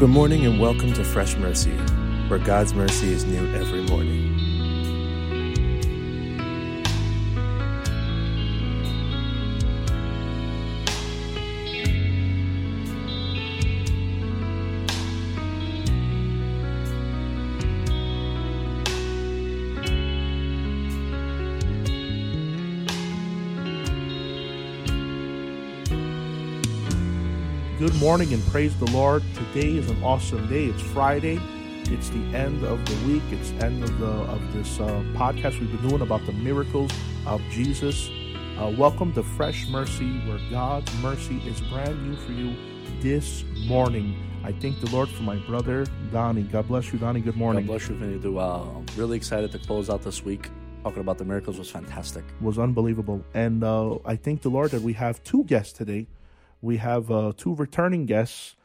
Good morning and welcome to Fresh Mercy, where God's mercy is new every morning. Good morning and praise the Lord. Today is an awesome day. It's Friday. It's the end of the week. It's end of the of this uh, podcast we've been doing about the miracles of Jesus. Uh, welcome to Fresh Mercy, where God's mercy is brand new for you this morning. I thank the Lord for my brother Donnie. God bless you, Donnie. Good morning. God bless you, Vinny. Do uh, really excited to close out this week. Talking about the miracles was fantastic. was unbelievable. And uh, I thank the Lord that we have two guests today. We have uh, two returning guests.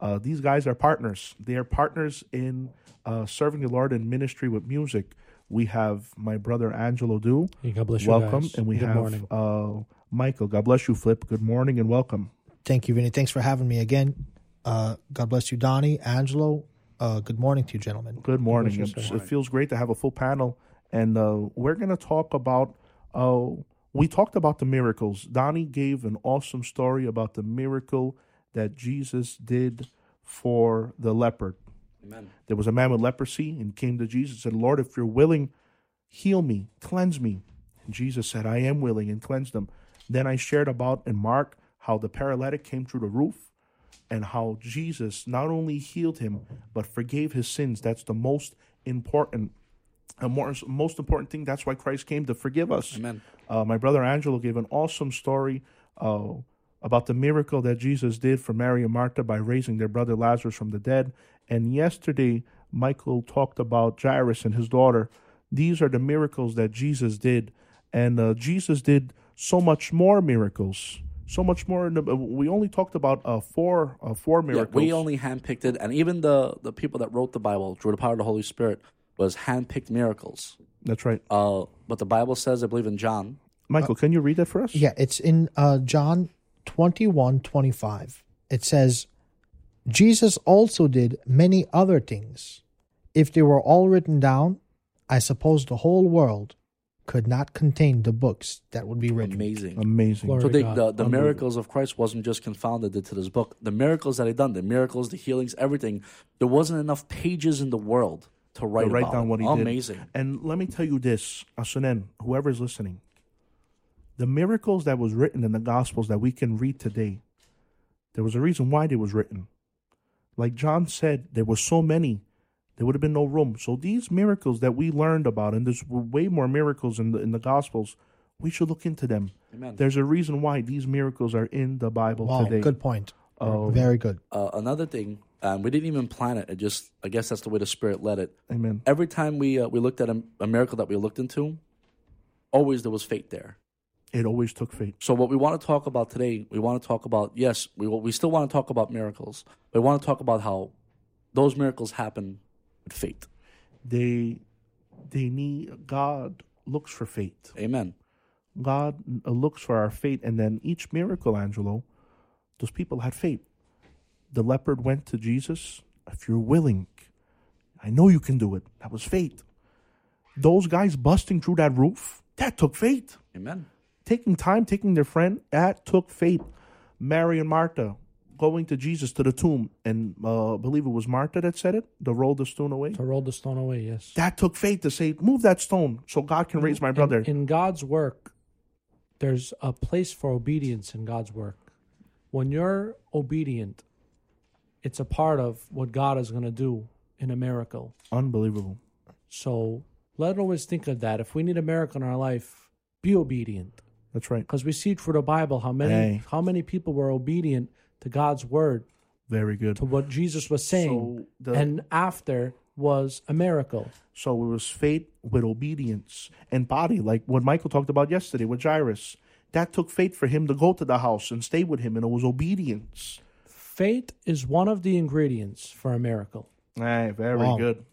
Uh, these guys are partners. They are partners in uh, serving the Lord in ministry with music. We have my brother Angelo Du. Hey, God bless you Welcome. guys. And we Good have morning. uh, Michael. God bless you, Flip. Good morning and welcome. Thank you, Vinny. Thanks for having me again. Uh, God bless you, Donnie, Angelo. Uh, good morning to you, gentlemen. Good morning. bless you, It feels great to have a full panel, and uh, we're going to talk about. We talked about the miracles. Donnie gave an awesome story about the miracle that Jesus did for the leopard. Amen. There was a man with leprosy and came to Jesus and said, Lord, if you're willing, heal me, cleanse me. And Jesus said, I am willing and cleansed them. Then I shared about in Mark how the paralytic came through the roof and how Jesus not only healed him, but forgave his sins. That's the most important. A more, most important thing. That's why Christ came to forgive us. Amen. Uh, my brother Angelo gave an awesome story uh, about the miracle that Jesus did for Mary and Martha by raising their brother Lazarus from the dead. And yesterday, Michael talked about Jairus and his daughter. These are the miracles that Jesus did. And uh, Jesus did so much more miracles. So much more. The, we only talked about uh, four, uh, four Yeah, miracles. we only handpicked it, and even the the people that wrote the Bible through the power of the Holy Spirit was handpicked miracles. That's right. Uh, but the Bible says, I believe in John, Michael, can you read that for us? Yeah, it's in uh, John 21 25. It says, Jesus also did many other things. If they were all written down, I suppose the whole world could not contain the books that would be written. amazing. Amazing. Glory so to the, the, the miracles of Christ wasn't just confounded to this book. The miracles that he done, the miracles, the healings, everything. There wasn't enough pages in the world to write, to write about down it. what he did. Amazing. And let me tell you this, Asunen, whoever's listening, the miracles that was written in the Gospels that we can read today, there was a reason why they was written. Like John said, there were so many, there would have been no room. So these miracles that we learned about, and there's way more miracles in the in the Gospels, we should look into them. Amen. There's a reason why these miracles are in the Bible Wow, today. good point. Oh. Very good. Uh, another thing, um, we didn't even plan it. It just, I guess that's the way the Spirit led it. Amen. every time we uh, we looked at a, a miracle that we looked into, always there was faith there. It always took faith. So what we want to talk about today, we want to talk about yes, we we still want to talk about miracles. But we want to talk about how those miracles happen with faith. They they need God looks for faith. Amen. God uh, looks for our faith, and then each miracle, Angelo, those people had faith. The leopard went to Jesus. If you're willing, I know you can do it. That was faith. Those guys busting through that roof, that took faith. Amen. Taking time, taking their friend, that took faith. Mary and Martha going to Jesus to the tomb, and uh, I believe it was Martha that said it, to roll the stone away. To roll the stone away, yes. That took faith to say, move that stone so God can raise my brother. In, in God's work, there's a place for obedience in God's work. When you're obedient, it's a part of what God is going to do in a miracle. Unbelievable. So let always think of that. If we need a miracle in our life, be obedient. That's right. Because we see through the Bible how many Hey. how many people were obedient to God's word, Very good. to what Jesus was saying, So the- and after was a miracle. So it was faith with obedience and body, like what Michael talked about yesterday with Jairus. That took faith for him to go to the house and stay with him, and it was obedience. Faith is one of the ingredients for a miracle. Hey, very Wow. good.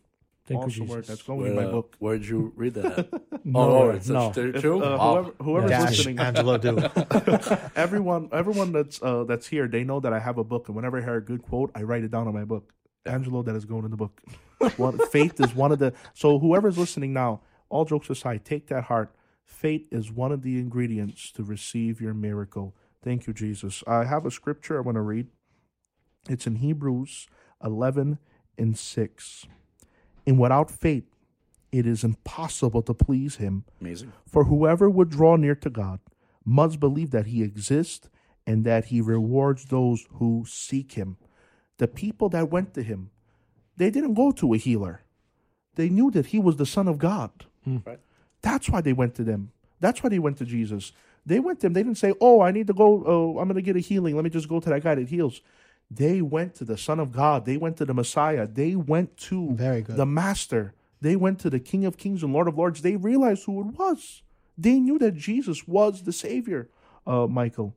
Thank you, awesome Jesus. word. That's going Where, in my uh, book. Where'd you read that? No, oh, it's no. that's If, true. uh, Wow. whoever, whoever's Dash listening, Angelo do. everyone, everyone that's uh, that's here, they know that I have a book, and whenever I hear a good quote, I write it down on my book. Angelo, that is going in the book. one, faith is one of the. So whoever's listening now, all jokes aside, take that heart. Faith is one of the ingredients to receive your miracle. Thank you, Jesus. I have a scripture I want to read. It's in Hebrews eleven and six. And without faith, it is impossible to please Him. Amazing. For whoever would draw near to God must believe that he exists and that he rewards those who seek him. The people that went to him, they didn't go to a healer. They knew that he was the Son of God. Hmm. Right. That's why they went to them. That's why they went to Jesus. They went to him. They didn't say, Oh, I need to go, oh, I'm going to get a healing. Let me just go to that guy that heals. They went to the Son of God. They went to the Messiah. They went to Very good. the Master. They went to the King of Kings and Lord of Lords. They realized who it was. They knew that Jesus was the Savior, uh, Michael.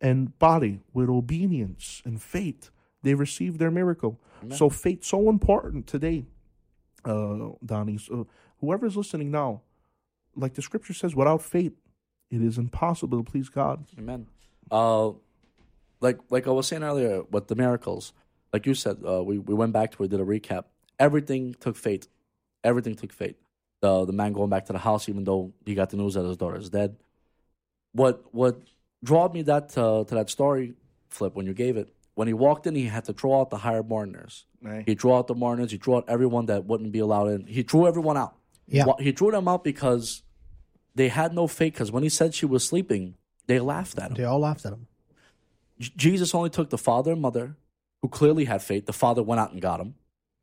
And body, with obedience and faith, they received their miracle. So faith so important today, uh, Donnie. So whoever's listening now, like the scripture says, without faith, it is impossible to please God. Amen. Uh, like like I was saying earlier with the miracles, like you said, uh, we we went back to we did a recap. Everything took fate. Everything took fate. The the man going back to the house, even though he got the news that his daughter is dead. What what drawed me that uh, to that story flip when you gave it when he walked in, he had to throw out the hired mourners. Right. He drew out the mourners. He drew out everyone that wouldn't be allowed in. He drew everyone out. Yeah. Well, he drew them out because they had no faith. Because when he said she was sleeping, they laughed at him. They all laughed at him. Jesus only took the father and mother, who clearly had faith. The father went out and got him,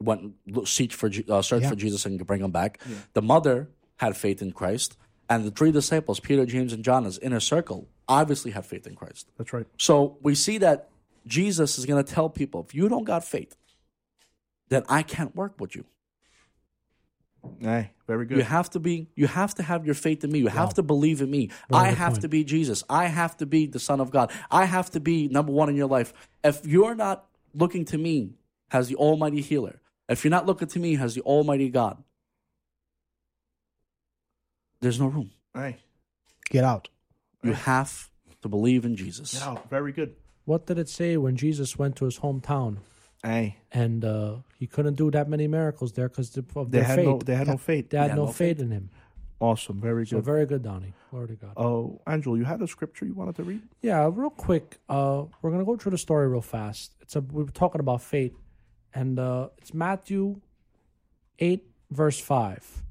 went searched for uh, searched Yeah. for Jesus and bring him back. The mother had faith in Christ, and the three disciples, Peter, James, and John, his inner circle, obviously had faith in Christ. That's right. So we see that Jesus is going to tell people, if you don't got faith, then I can't work with you. Aye, very good. You have to be. You have to have your faith in me. You have to believe in me. I have point. to be Jesus. I have to be the Son of God. I have to be number one in your life. If you're not looking to me as the Almighty Healer, if you're not looking to me as the Almighty God, there's no room. Aye. Get out. You have to believe in Jesus. Get out. Very good. What did it say when Jesus went to his hometown Aye. and uh, he couldn't do that many miracles there because of They their had faith? no. They had no faith. They had had no no faith in him. Awesome. Very So good. very good, Donnie. Glory to God. Oh, Angel, you had a scripture you wanted to read? Yeah, real quick. Uh, we're gonna go through the story real fast. It's a we were talking about fate, and uh, it's Matthew eight verse five.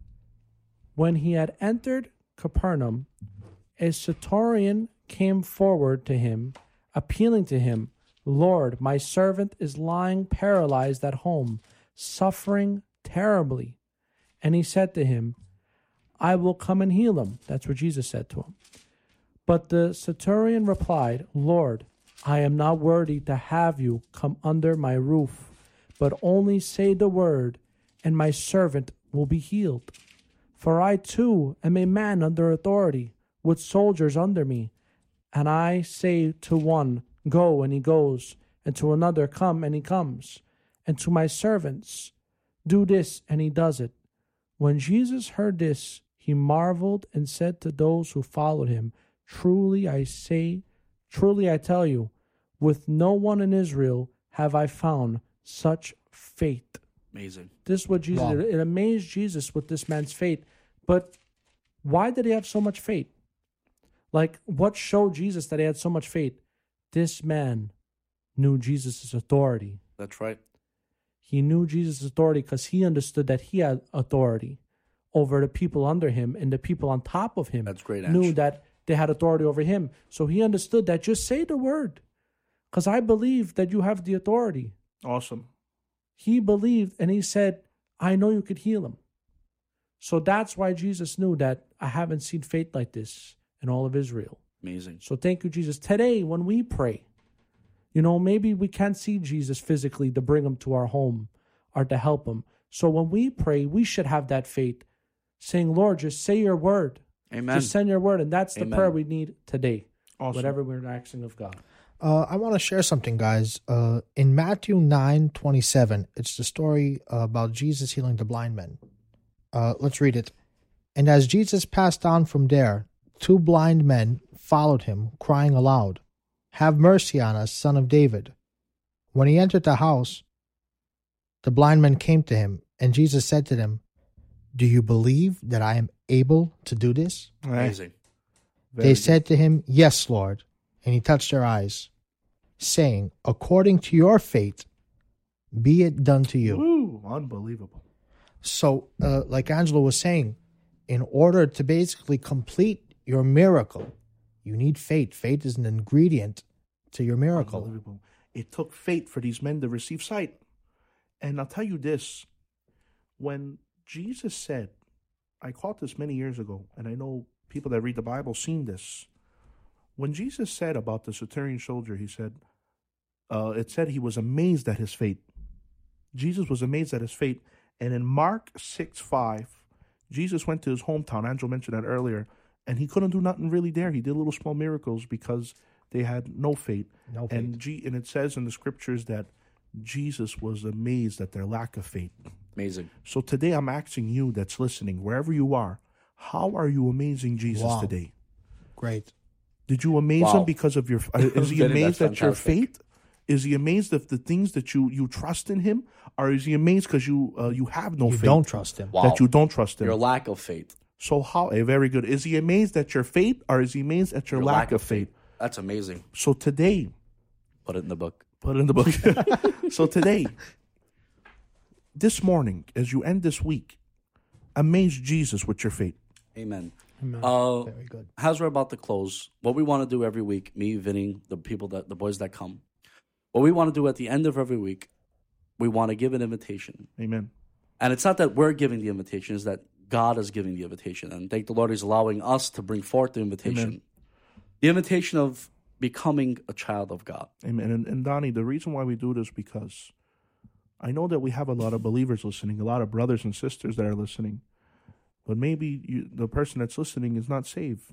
When he had entered Capernaum, a centurion came forward to him, appealing to him, "Lord, my servant is lying paralyzed at home, suffering terribly." And he said to him, "I will come and heal him." That's what Jesus said to him. But the centurion replied, Lord, I am not worthy to have you come under my roof, but only say the word, and my servant will be healed. For I too am a man under authority, with soldiers under me. And I say to one, Go, and he goes, and to another, Come, and he comes, and to my servants, Do this, and he does it. When Jesus heard this, he marveled and said to those who followed him, Truly I say, truly I tell you, with no one in Israel have I found such faith. Amazing. This is what Jesus Wow. did. It amazed Jesus with this man's faith. But why did he have so much faith? Like, what showed Jesus that he had so much faith? This man knew Jesus' authority. That's right. He knew Jesus' authority because he understood that he had authority over the people under him, and the people on top of him That's great, knew that they had authority over him. So he understood that just say the word because I believe that you have the authority. Awesome. He believed and he said, I know you could heal him. So that's why Jesus knew that I haven't seen faith like this in all of Israel. Amazing. So thank you, Jesus. Today, when we pray, you know, maybe we can't see Jesus physically to bring him to our home or to help him. So when we pray, we should have that faith, saying, Lord, just say your word. Amen. Just send your word. And that's the Amen. prayer we need today, Awesome. whatever we're asking of God. Uh, I want to share something, guys. Uh, in Matthew nine twenty seven, it's the story uh, about Jesus healing the blind men. Uh, let's read it. And as Jesus passed on from there, two blind men followed him, crying aloud, Have mercy on us, son of David. When he entered the house, the blind men came to him, and Jesus said to them, Do you believe that I am able to do this? Amazing. they said to him, Yes, Lord. And he touched their eyes, saying, According to your faith, be it done to you. Woo, unbelievable. So, uh, like Angelo was saying, in order to basically complete your miracle, you need faith. Faith is an ingredient to your miracle. It took faith for these men to receive sight. And I'll tell you this when Jesus said, I caught this many years ago, and I know people that read the Bible seen this. When Jesus said about the Saturian soldier, he said, uh, it said he was amazed at his fate. Jesus was amazed at his fate. And in Mark 6 5, Jesus went to his hometown. Angel mentioned that earlier. And he couldn't do nothing really there. He did little small miracles because they had no faith. No And, faith. G- and it says in the scriptures that Jesus was amazed at their lack of faith. Amazing. So today I'm asking you that's listening, wherever you are, how are you amazing Jesus Wow. today? Great. Did you amaze Wow. him because of your? uh, Is he amazed that's at your faith? Is he amazed at the things that you you trust in him, or is he amazed because you uh, you have no You faith don't trust him. Wow. that you don't trust him? Your lack of faith. So how? eh, very good. Is he amazed at your faith, or is he amazed at your, Your lack, of faith? That's amazing. So today, Put it in the book. put it in the book. so today, this morning, as you end this week, amaze Jesus with your faith. Amen. Amen. Uh, Very good. as we're about to close, what we want to do every week, me, Vinny, the people that the boys that come, what we want to do at the end of every week, we want to give an invitation. Amen. And it's not that we're giving the invitation, it's that God is giving the invitation. And thank the Lord He's allowing us to bring forth the invitation. Amen. The invitation of becoming a child of God. Amen. And, and Donnie, the reason why we do this because I know that we have a lot of believers listening, a lot of brothers and sisters that are listening, but maybe you, the person that's listening is not saved.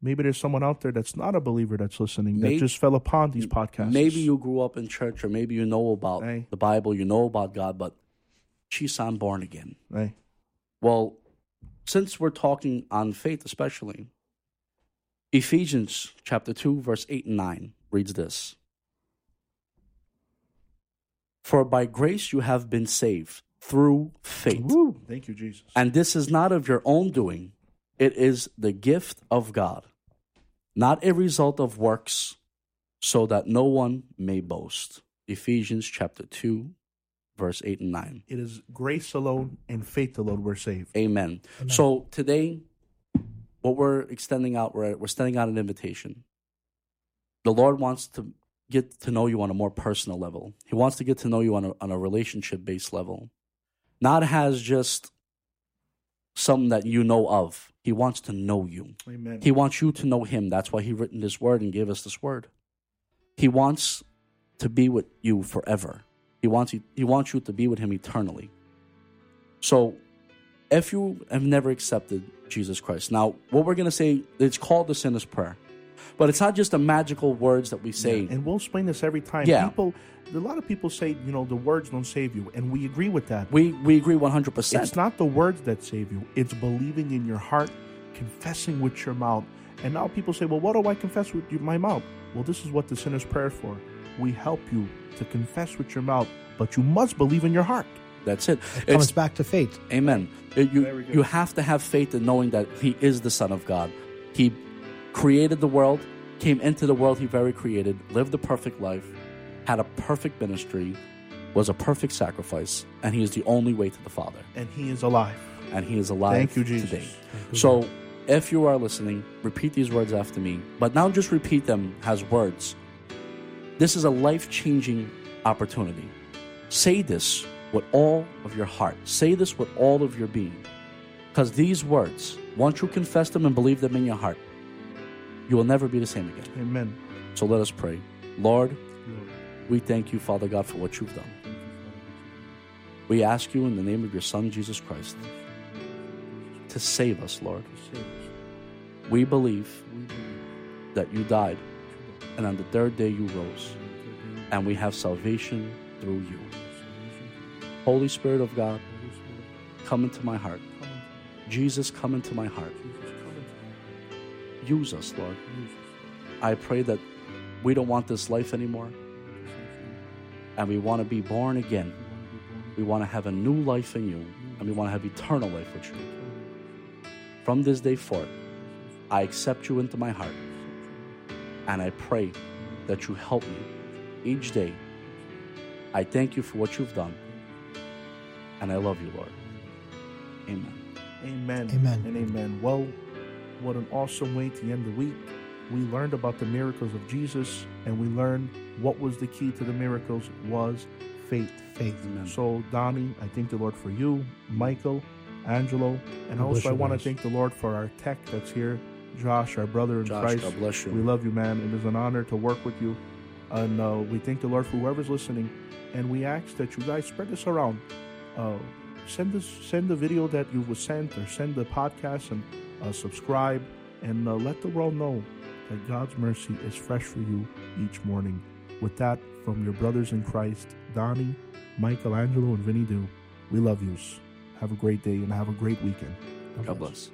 Maybe there's someone out there that's not a believer that's listening that just fell upon these podcasts. Maybe you grew up in church or maybe you know about Hey. the Bible, you know about God, but she's on born again. Hey, Well, since we're talking on faith, especially, Ephesians chapter 2, verse 8 and 9 reads this For by grace you have been saved through faith. Woo. Thank you, Jesus. And this is not of your own doing, it is the gift of God, not a result of works, so that no one may boast. Ephesians chapter 2, verse 8 and 9. It is grace alone and faith alone we're saved. Amen. So today, what we're extending out, we're, we're extending out an invitation. The Lord wants to get to know you on a more personal level. He wants to get to know you on a, on a relationship based level, not as just something that you know of. He wants to know you. Amen. He wants you to know Him. That's why He written this word and gave us this word. He wants to be with you forever. He wants you, He wants you to be with Him eternally. So, if you have never accepted Jesus Christ, now what we're gonna say, it's called the sinner's prayer, but it's not just the magical words that we say. And we'll explain this every time. Yeah. People, a lot of people say, you know, the words don't save you, and we agree with that. we we agree one hundred percent. It's not the words that save you, it's believing in your heart, confessing with your mouth. And now people say, well, what do I confess with my mouth? Well, this is what the sinner's prayer for. We help you to confess with your mouth, but you must believe in your heart. That's it. It It's- back to faith. Amen. It- you, you have to have faith in knowing that He is the Son of God. He created the world, came into the world He very created, lived a perfect life, had a perfect ministry, was a perfect sacrifice, and He is the only way to the Father. And he is alive. And He is alive Thank you, Jesus. today. So, if you are listening, repeat these words after me. But now just repeat them as words. This is a life changing opportunity. Say this with all of your heart. Say this with all of your being. Because these words, once you confess them and believe them in your heart, you will never be the same again. Amen. So let us pray. Lord, we thank you, Father God, for what you've done. We ask you in the name of your Son, Jesus Christ, to save us, Lord. We believe that you died and on the third day you rose, and we have salvation through you. Holy Spirit of God, come into my heart. Jesus, come into my heart. Use us, Lord. I pray that we don't want this life anymore, and we want to be born again. We want to have a new life in you, and we want to have eternal life with you. From this day forth, I accept you into my heart, and I pray that you help me each day. I thank you for what you've done, and I love you, Lord. Amen. Amen. Amen. And amen. Well, what an awesome way to end the week. We learned about the miracles of Jesus and we learned what was the key to the miracles was faith. Faith. Amen. So, Donnie, I thank the Lord for you, Michael, Angelo, and God bless also I want to thank the Lord for our tech that's here, Josh, our brother in Josh, Christ. God bless you. We love you, man. It is an honor to work with you. And uh, we thank the Lord for whoever's listening. And we ask that you guys spread this around. Uh, send this, send the video that you was sent, or send the podcast and uh, subscribe, and uh, let the world know that God's mercy is fresh for you each morning. With that, from your brothers in Christ, Donnie, Michelangelo, and Vinny Do, we love yous. Have a great day and have a great weekend. God bless.